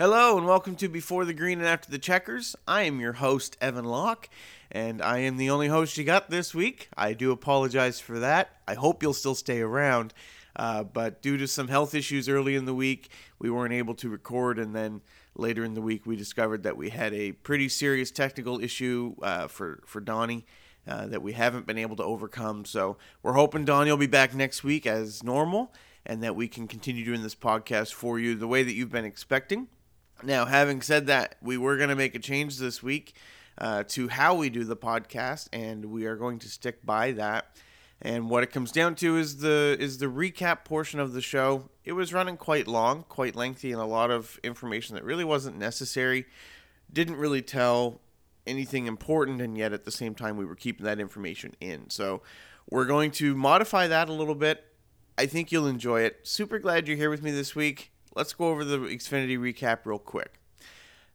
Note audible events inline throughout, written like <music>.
Hello and welcome to Before the Green and After the Checkers. I am your host, Evan Locke, and I am the only host you got this week. I do apologize for that. I hope you'll still stay around, uh, but due to some health issues early in the week, we weren't able to record, and then later in the week, we discovered that we had a pretty serious technical issue uh, for, for Donnie. Uh, that we haven't been able to overcome. So we're hoping Donnie will be back next week as normal and that we can continue doing this podcast for you the way that you've been expecting. Now, having said that, we were going to make a change this week uh, to how we do the podcast, and we are going to stick by that. And what it comes down to is the is the recap portion of the show. It was running quite long, quite lengthy, and a lot of information that really wasn't necessary. Didn't really tell anything important, and yet at the same time we were keeping that information in. So we're going to modify that a little bit. I think you'll enjoy it. Super glad you're here with me this week let's go over the Xfinity recap real quick.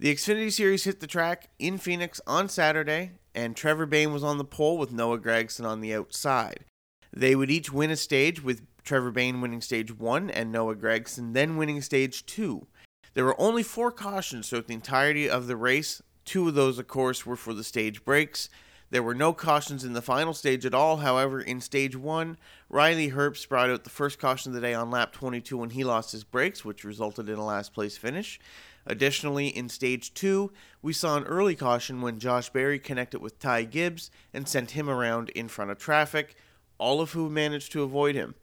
The Xfinity Series hit the track in Phoenix on Saturday, and Trevor Bayne was on the pole with Noah Gragson on the outside. They would each win a stage, with Trevor Bayne winning stage one and Noah Gragson then winning stage two. There were only four cautions throughout the entirety of the race. Two of those, of course, were for the stage breaks. There were no cautions in the final stage at all. However, in stage one, Riley Herbst brought out the first caution of the day on lap 22 when he lost his brakes, which resulted in a last place finish. Additionally, in stage two, we saw an early caution when Josh Berry connected with Ty Gibbs and sent him around in front of traffic, all of whom managed to avoid him.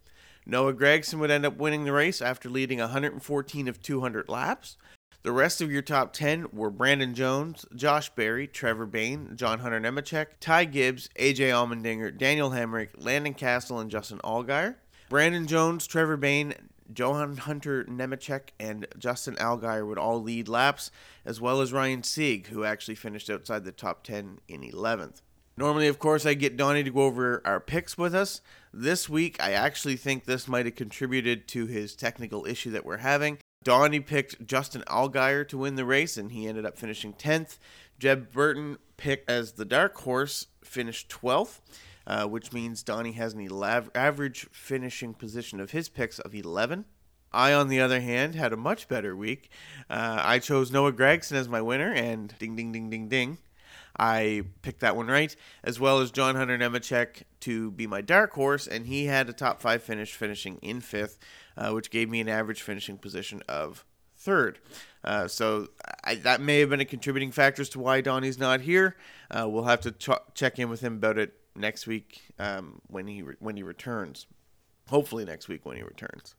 Noah Gragson would end up winning the race after leading 114 of 200 laps. The rest of your top 10 were Brandon Jones, Josh Berry, Trevor Bayne, John Hunter Nemechek, Ty Gibbs, AJ Allmendinger, Daniel Hemric, Landon Cassill, and Justin Allgaier. Brandon Jones, Trevor Bayne, John Hunter Nemechek, and Justin Allgaier would all lead laps, as well as Ryan Sieg, who actually finished outside the top 10 in 11th. Normally, of course, I get Donnie to go over our picks with us. This week, I actually think this might have contributed to his technical issue that we're having. Donnie picked Justin Allgaier to win the race, and he ended up finishing 10th. Jeb Burton picked as the dark horse, finished 12th, uh, which means Donnie has an elav- average finishing position of his picks of 11. I, on the other hand, had a much better week. Uh, I chose Noah Gragson as my winner, and ding, ding, ding, ding, ding. I picked that one right, as well as John Hunter Nemechek to be my dark horse, and he had a top five finish, finishing in fifth, uh, which gave me an average finishing position of third. Uh, so I, that may have been a contributing factor as to why Donnie's not here. Uh, we'll have to ch- check in with him about it next week um, when he re- when he returns. Hopefully next week when he returns.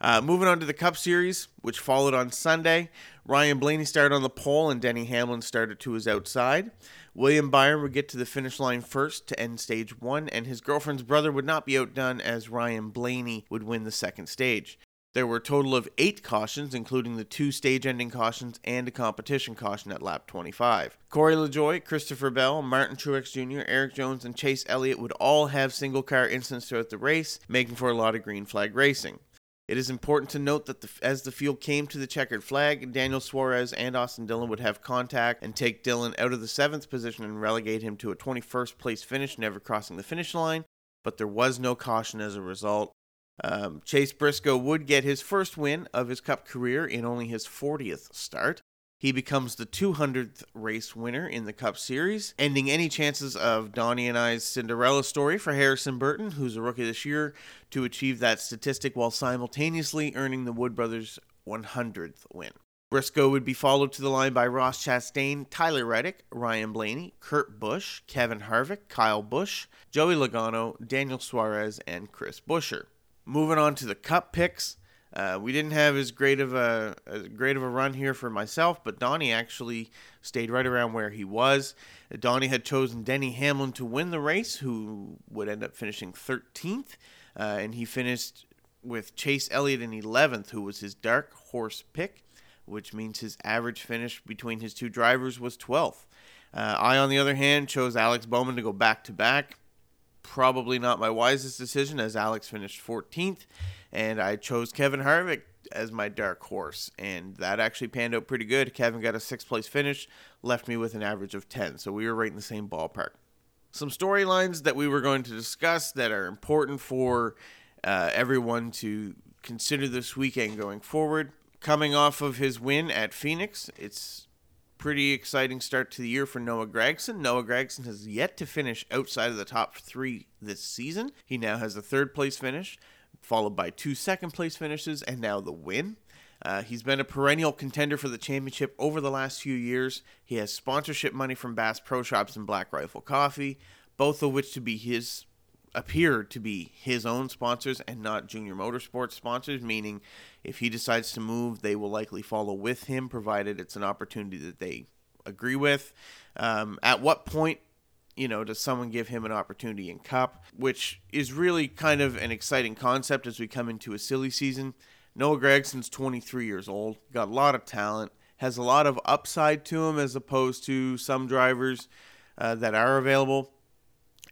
Uh, moving on to the Cup Series, which followed on Sunday, Ryan Blaney started on the pole and Denny Hamlin started to his outside. William Byron would get to the finish line first to end stage one, and his girlfriend's brother would not be outdone as Ryan Blaney would win the second stage. There were a total of eight cautions, including the two stage ending cautions and a competition caution at lap 25. Corey LaJoie, Christopher Bell, Martin Truex Jr., Erik Jones, and Chase Elliott would all have single car incidents throughout the race, making for a lot of green flag racing. It is important to note that the, as the field came to the checkered flag, Daniel Suarez and Austin Dillon would have contact and take Dillon out of the seventh position and relegate him to a 21st place finish, never crossing the finish line. But there was no caution as a result. Um, Chase Briscoe would get his first win of his Cup career in only his 40th start. He becomes the 200th race winner in the Cup Series, ending any chances of Donnie and I's Cinderella story for Harrison Burton, who's a rookie this year, to achieve that statistic while simultaneously earning the Wood Brothers 100th win. Briscoe would be followed to the line by Ross Chastain, Tyler Reddick, Ryan Blaney, Kurt Busch, Kevin Harvick, Kyle Busch, Joey Logano, Daniel Suarez, and Chris Buescher. Moving on to the Cup picks. Uh, we didn't have as great of a great of a run here for myself, but Donnie actually stayed right around where he was. Donnie had chosen Denny Hamlin to win the race, who would end up finishing 13th, uh, and he finished with Chase Elliott in 11th, who was his dark horse pick, which means his average finish between his two drivers was 12th. Uh, I, on the other hand, chose Alex Bowman to go back to back. Probably not my wisest decision, as Alex finished 14th and I chose Kevin Harvick as my dark horse, and that actually panned out pretty good. Kevin got a sixth place finish, left me with an average of 10, so we were right in the same ballpark. Some storylines that we were going to discuss that are important for uh, everyone to consider this weekend going forward. Coming off of his win at Phoenix, it's pretty exciting start to the year for Noah Gragson. Noah Gragson has yet to finish outside of the top three this season. He now has a third place finish, followed by two second place finishes, and now the win. Uh, he's been a perennial contender for the championship over the last few years. He has sponsorship money from Bass Pro Shops and Black Rifle Coffee, both of which to be his appear to be his own sponsors and not Junior Motorsports sponsors, meaning if he decides to move, they will likely follow with him, provided it's an opportunity that they agree with. Um, at what point, you know, does someone give him an opportunity in Cup, which is really kind of an exciting concept as we come into a silly season. Noah Gragson's 23 years old, got a lot of talent, has a lot of upside to him as opposed to some drivers uh, that are available.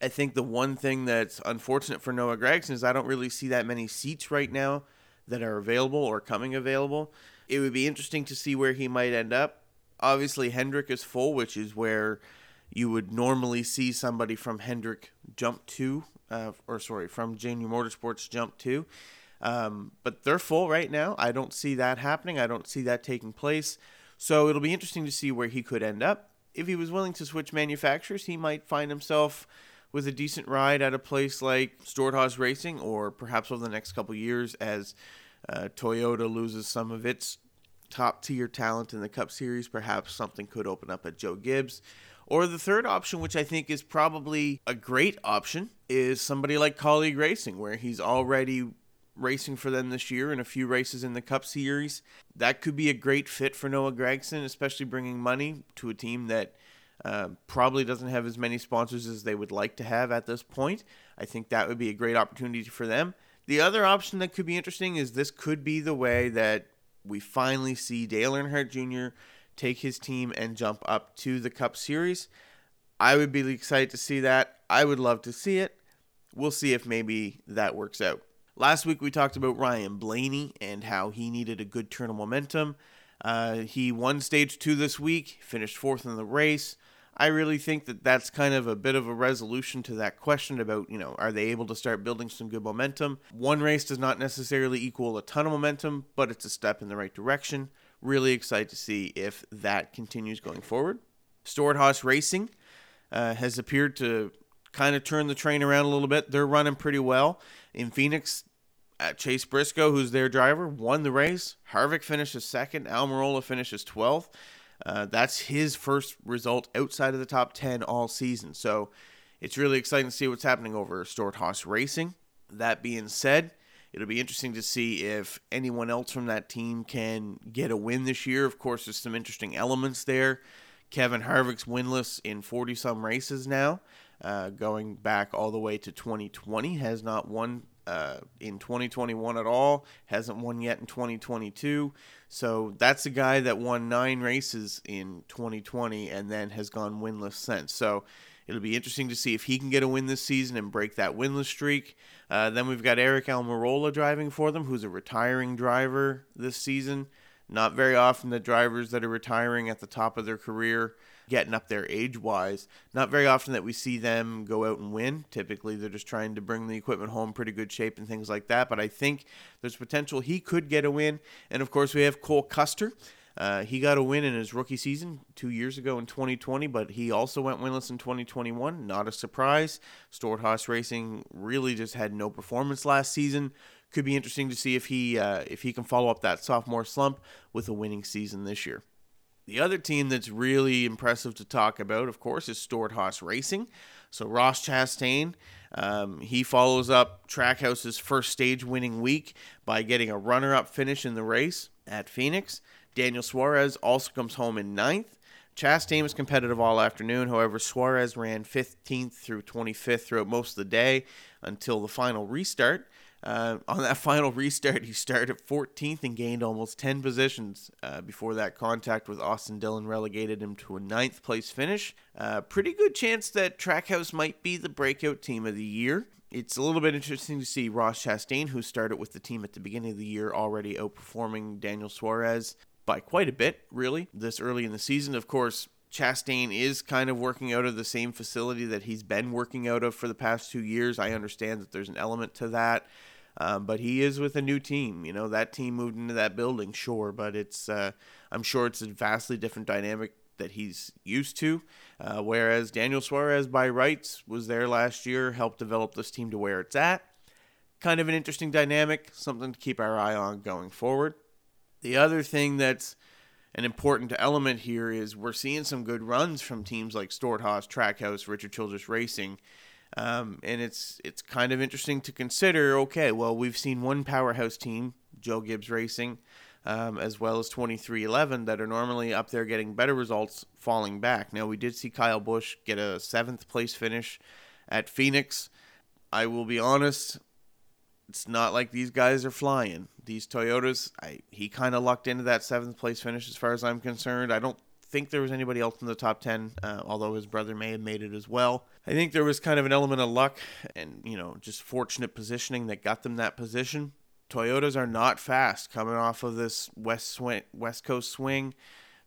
I think the one thing that's unfortunate for Noah Gragson is I don't really see that many seats right now that are available or coming available. It would be interesting to see where he might end up. Obviously, Hendrick is full, which is where you would normally see somebody from Hendrick jump to, uh, or sorry, from Junior Motorsports jump to. Um, but they're full right now. I don't see that happening. I don't see that taking place. So it'll be interesting to see where he could end up. If he was willing to switch manufacturers, he might find himself with a decent ride at a place like Stewart-Haas Racing, or perhaps over the next couple years as uh, Toyota loses some of its top tier talent in the Cup Series, perhaps something could open up at Joe Gibbs. Or the third option, which I think is probably a great option, is somebody like Kaulig Racing, where he's already racing for them this year in a few races in the Cup Series. That could be a great fit for Noah Gragson, especially bringing money to a team that uh, probably doesn't have as many sponsors as they would like to have at this point. I think that would be a great opportunity for them. The other option that could be interesting is this could be the way that we finally see Dale Earnhardt Jr. take his team and jump up to the Cup Series. I would be excited to see that. I would love to see it. We'll see if maybe that works out. Last week we talked about Ryan Blaney and how he needed a good turn of momentum. Uh, he won stage two this week, finished fourth in the race. I really think that that's kind of a bit of a resolution to that question about, you know, are they able to start building some good momentum? One race does not necessarily equal a ton of momentum, but it's a step in the right direction. Really excited to see if that continues going forward. Stewart-Haas Racing uh, has appeared to kind of turn the train around a little bit. They're running pretty well. In Phoenix, uh, Chase Briscoe, who's their driver, won the race. Harvick finishes second. Almirola finishes 12th. Uh, that's his first result outside of the top 10 all season. So it's really exciting to see what's happening over Stewart-Haas Racing. That being said, it'll be interesting to see if anyone else from that team can get a win this year. Of course, there's some interesting elements there. Kevin Harvick's winless in 40 some races now, uh, going back all the way to 2020, has not won uh, in 2021 at all. Hasn't won yet in 2022. So that's a guy that won nine races in 2020 and then has gone winless since. So it'll be interesting to see if he can get a win this season and break that winless streak. Uh, then we've got Aric Almirola driving for them, who's a retiring driver this season. Not very often the drivers that are retiring at the top of their career getting up there age wise. Not very often that we see them go out and win. Typically, they're just trying to bring the equipment home pretty good shape and things like that. But I think there's potential he could get a win. And of course, we have Cole Custer. Uh, he got a win in his rookie season two years ago in 2020, but he also went winless in 2021. Not a surprise. Stewart-Haas Racing really just had no performance last season. Could be interesting to see if he uh, if he can follow up that sophomore slump with a winning season this year. The other team that's really impressive to talk about, of course, is Stewart-Haas Racing. So Ross Chastain, um, he follows up Trackhouse's first stage winning week by getting a runner-up finish in the race at Phoenix. Daniel Suarez also comes home in ninth. Chastain was competitive all afternoon. However, Suarez ran 15th through 25th throughout most of the day until the final restart. Uh, on that <laughs> final restart, he started 14th and gained almost 10 positions uh, before that contact with Austin Dillon relegated him to a ninth place finish. Uh, pretty good chance that Trackhouse might be the breakout team of the year. It's a little bit interesting to see Ross Chastain, who started with the team at the beginning of the year, already outperforming Daniel Suarez by quite a bit, really, this early in the season. Of course, Chastain is kind of working out of the same facility that he's been working out of for the past two years. I understand that there's an element to that. Um, but he is with a new team. You know that team moved into that building, sure, but it's uh, I'm sure it's a vastly different dynamic that he's used to. Uh, whereas Daniel Suarez, by rights, was there last year, helped develop this team to where it's at. Kind of an interesting dynamic, something to keep our eye on going forward. The other thing that's an important element here is we're seeing some good runs from teams like Stewart-Haas, Trackhouse, Richard Childress Racing. Um, and it's it's kind of interesting to consider. Okay, well we've seen one powerhouse team, Joe Gibbs Racing, um, as well as 23XI that are normally up there getting better results falling back. Now, we did see Kyle Busch get a seventh place finish at Phoenix. I will be honest, it's not like these guys are flying. These Toyotas, I, he kind of lucked into that seventh place finish as far as I'm concerned. I don't think there was anybody else in the top 10, uh, although his brother may have made it as well. I think there was kind of an element of luck and, you know, just fortunate positioning that got them that position. Toyotas are not fast coming off of this west swing, west coast swing.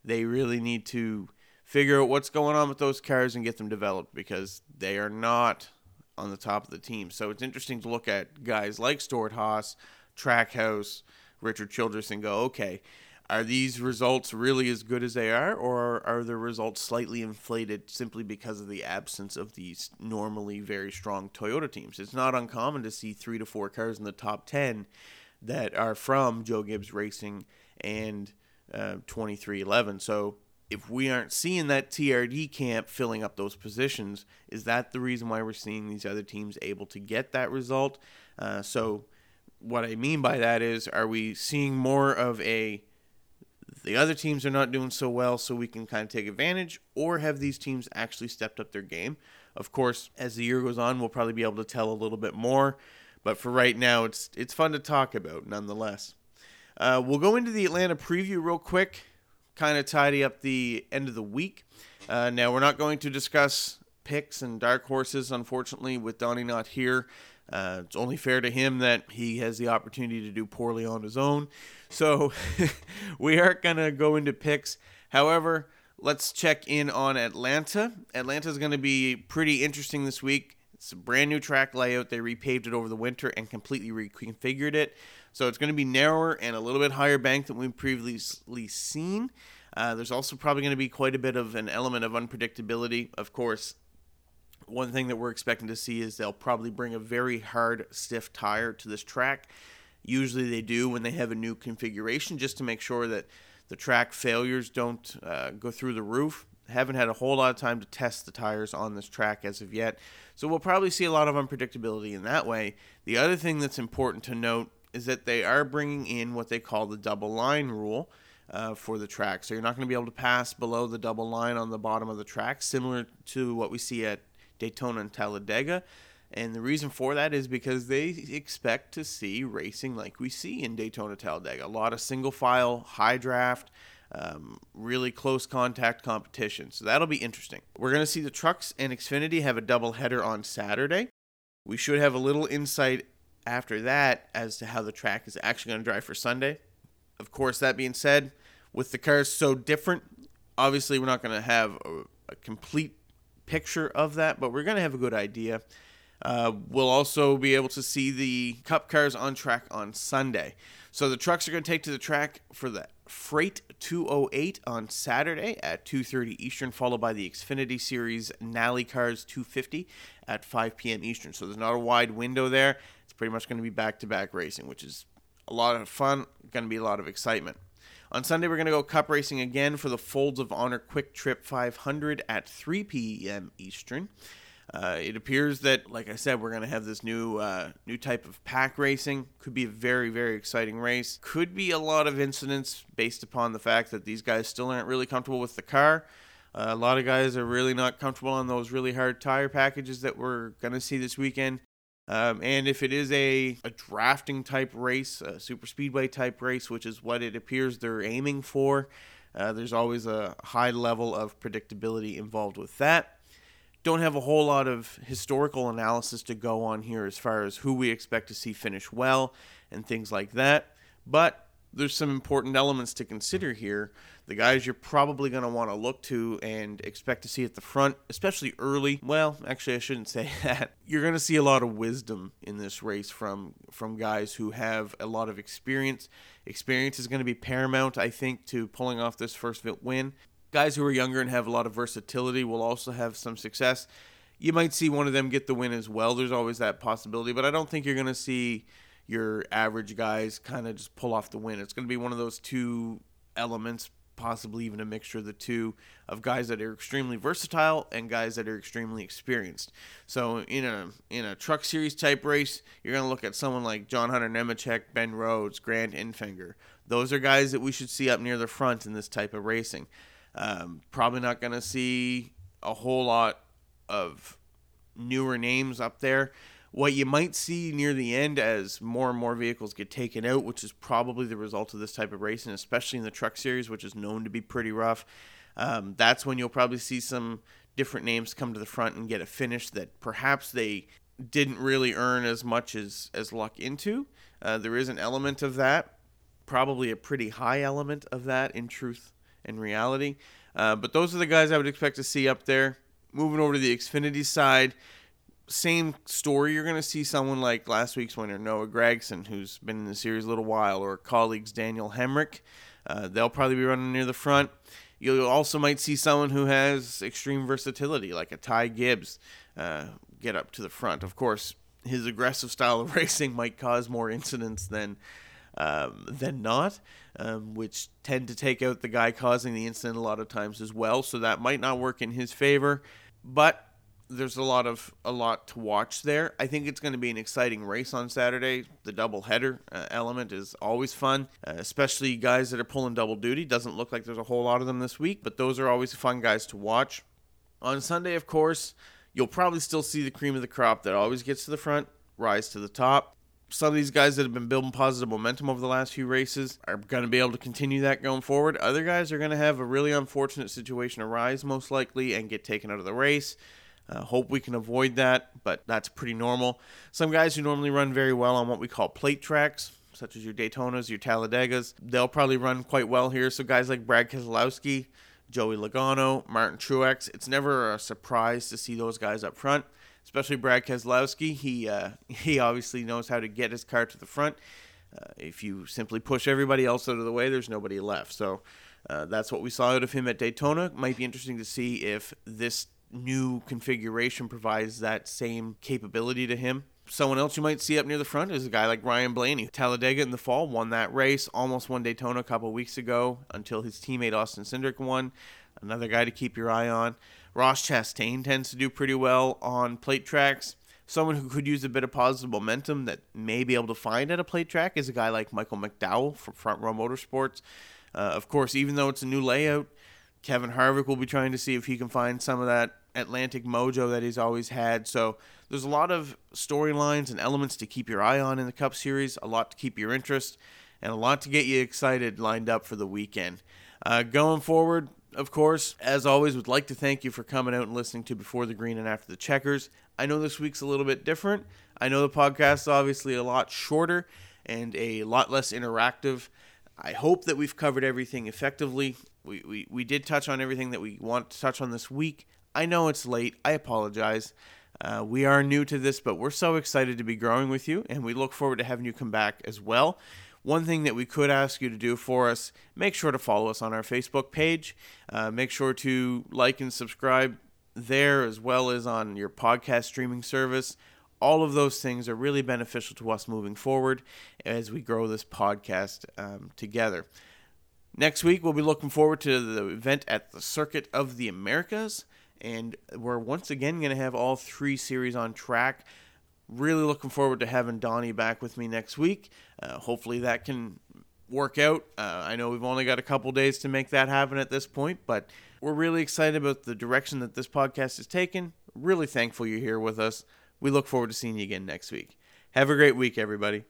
They really need to figure out what's going on with those cars and get them developed because they are not on the top of the team. So it's interesting to look at guys like Stewart-Haas, Trackhouse, Richard Childress, and go, okay, are these results really as good as they are, or are the results slightly inflated simply because of the absence of these normally very strong Toyota teams? It's not uncommon to see three to four cars in the top 10 that are from Joe Gibbs Racing and uh, 23XI. So if we aren't seeing that TRD camp filling up those positions, is that the reason why we're seeing these other teams able to get that result? Uh, so, what I mean by that is, are we seeing more of a the other teams are not doing so well, so we can kind of take advantage, or have these teams actually stepped up their game? Of course, as the year goes on, we'll probably be able to tell a little bit more, but for right now, it's it's fun to talk about nonetheless. Uh, we'll go into the Atlanta preview real quick, kind of tidy up the end of the week. Uh, now, we're not going to discuss picks and dark horses, unfortunately, with Donnie not here. Uh, it's only fair to him that he has the opportunity to do poorly on his own. So <laughs> we aren't going to go into picks. However, let's check in on Atlanta. Atlanta is going to be pretty interesting this week. It's a brand new track layout. They repaved it over the winter and completely reconfigured it. So it's going to be narrower and a little bit higher bank than we've previously seen. Uh, there's also probably going to be quite a bit of an element of unpredictability. Of course, one thing that we're expecting to see is they'll probably bring a very hard, stiff tire to this track. Usually they do when they have a new configuration just to make sure that the track failures don't uh, go through the roof. Haven't had a whole lot of time to test the tires on this track as of yet. So we'll probably see a lot of unpredictability in that way. The other thing that's important to note is that they are bringing in what they call the double line rule. Uh, for the track. So you're not going to be able to pass below the double line on the bottom of the track, similar to what we see at Daytona and Talladega. And the reason for that is because they expect to see racing like we see in Daytona Talladega. A lot of single file, high draft, um, really close contact competition. So that'll be interesting. We're going to see the trucks and Xfinity have a double header on Saturday. We should have a little insight after that as to how the track is actually going to drive for Sunday. Of course, that being said, with the cars so different, obviously we're not going to have a, a complete picture of that, but we're going to have a good idea. Uh, we'll also be able to see the Cup cars on track on Sunday. So the trucks are going to take to the track for the Freight 208 on Saturday at 2:30 Eastern, followed by the Xfinity Series Nalley Cars 250 at 5 p.m. Eastern. So there's not a wide window there. It's pretty much going to be back-to-back racing, which is a lot of fun. Going to be a lot of excitement. On Sunday, we're going to go cup racing again for the Folds of Honor QuikTrip 500 at 3 p.m. Eastern. Uh, it appears that, like I said, we're going to have this new uh, new type of pack racing. Could be a very very exciting race. Could be a lot of incidents based upon the fact that these guys still aren't really comfortable with the car. Uh, a lot of guys are really not comfortable on those really hard tire packages that we're going to see this weekend. Um, and if it is a, a drafting type race, a super speedway type race, which is what it appears they're aiming for, uh, there's always a high level of predictability involved with that. Don't have a whole lot of historical analysis to go on here as far as who we expect to see finish well and things like that. But there's some important elements to consider here the guys you're probably going to want to look to and expect to see at the front, especially early. Well, actually, I shouldn't <laughs> say that. You're going to see a lot of wisdom in this race from from guys who have a lot of experience. Experience is going to be paramount, I think, to pulling off this first win. Guys who are younger and have a lot of versatility will also have some success. You might see one of them get the win as well. There's always that possibility, but I don't think you're going to see your average guys kind of just pull off the win. It's going to be one of those two elements possibly even a mixture of the two of guys that are extremely versatile and guys that are extremely experienced. So in a in a truck series type race, you're going to look at someone like John Hunter Nemechek, Ben Rhodes, Grant Enfinger. Those are guys that we should see up near the front in this type of racing. Um, probably not going to see a whole lot of newer names up there what you might see near the end as more and more vehicles get taken out, which is probably the result of this type of racing, especially in the truck series, which is known to be pretty rough. Um, that's when you'll probably see some different names come to the front and get a finish that perhaps they didn't really earn as much as, as luck into. Uh, there is an element of that, probably a pretty high element of that in truth and reality. Uh, but those are the guys I would expect to see up there. Moving over to the Xfinity side, same story. You're going to see someone like last week's winner, Noah Gragson, who's been in the series a little while, or Kaulig's Daniel Hemric. Uh, they'll probably be running near the front. You also might see someone who has extreme versatility, like a Ty Gibbs, uh, get up to the front. Of course, his aggressive style of <laughs> racing might cause more incidents than um, than not, um, which tend to take out the guy causing the incident a lot of times as well. So that might not work in his favor. But there's a lot of a lot to watch there. I think it's going to be an exciting race on Saturday. The double header uh, element is always fun, uh, especially guys that are pulling double duty. Doesn't look like there's a whole lot of them this week, but those are always fun guys to watch. On Sunday, of course, you'll probably still see the cream of the crop that always gets to the front, rise to the top. Some of these guys that have been building positive momentum over the last few races are going to be able to continue that going forward. Other guys are going to have a really unfortunate situation arise, most likely, and get taken out of the race. Uh, hope we can avoid that, but that's pretty normal. Some guys who normally run very well on what we call plate tracks, such as your Daytonas, your Talladegas, they'll probably run quite well here. So guys like Brad Keselowski, Joey Logano, Martin Truex, it's never a surprise to see those guys up front. Especially Brad Keselowski, he uh, <laughs> he obviously knows how to get his car to the front. Uh, if you simply push everybody else out of the way, there's nobody left. So uh, that's what we saw out of him at Daytona. Might be interesting to see if this new configuration provides that same capability to him. Someone else you might see up near the front is a guy like Ryan Blaney. Talladega in the fall won that race, almost won Daytona a couple weeks ago until his teammate Austin Cindric won. Another guy to keep your eye on. Ross Chastain tends to do pretty well on plate tracks. Someone who could use a bit of positive momentum that may be able to find at a plate track is a guy like Michael McDowell from Front Row Motorsports. Uh, of course, even though it's a new layout, Kevin Harvick will be trying to see if he can find some of that Atlantic mojo that he's always had. So there's a lot of storylines and elements to keep your eye on in the Cup Series, a lot to keep your interest, and a lot to get you excited lined up for the weekend. Uh, going forward, of course, as always, would like to thank you for coming out and listening to Before the Green and After the Checkers. I know this week's a little bit different. I know the podcast is obviously a lot shorter and a lot less interactive. I hope that we've covered everything effectively. We, we, we did touch on everything that we want to touch on this week. I know it's late. I apologize. Uh, we are new to this, but we're so excited to be growing with you, and we look forward to having you come back as well. One thing that we could ask you to do for us, make sure to follow us on our Facebook page. Uh, make sure to like and subscribe there as well as on your podcast streaming service. All of those things are really beneficial to us moving forward as we grow this podcast um, together. Next week, we'll be looking forward to the event at the Circuit of the Americas and we're once again going to have all three series on track. Really looking forward to having Donnie back with me next week. Uh, hopefully that can work out. Uh, I know we've only got a couple days to make that happen at this point, but we're really excited about the direction that this podcast has taken. Really thankful you're here with us. We look forward to seeing you again next week. Have a great week, everybody.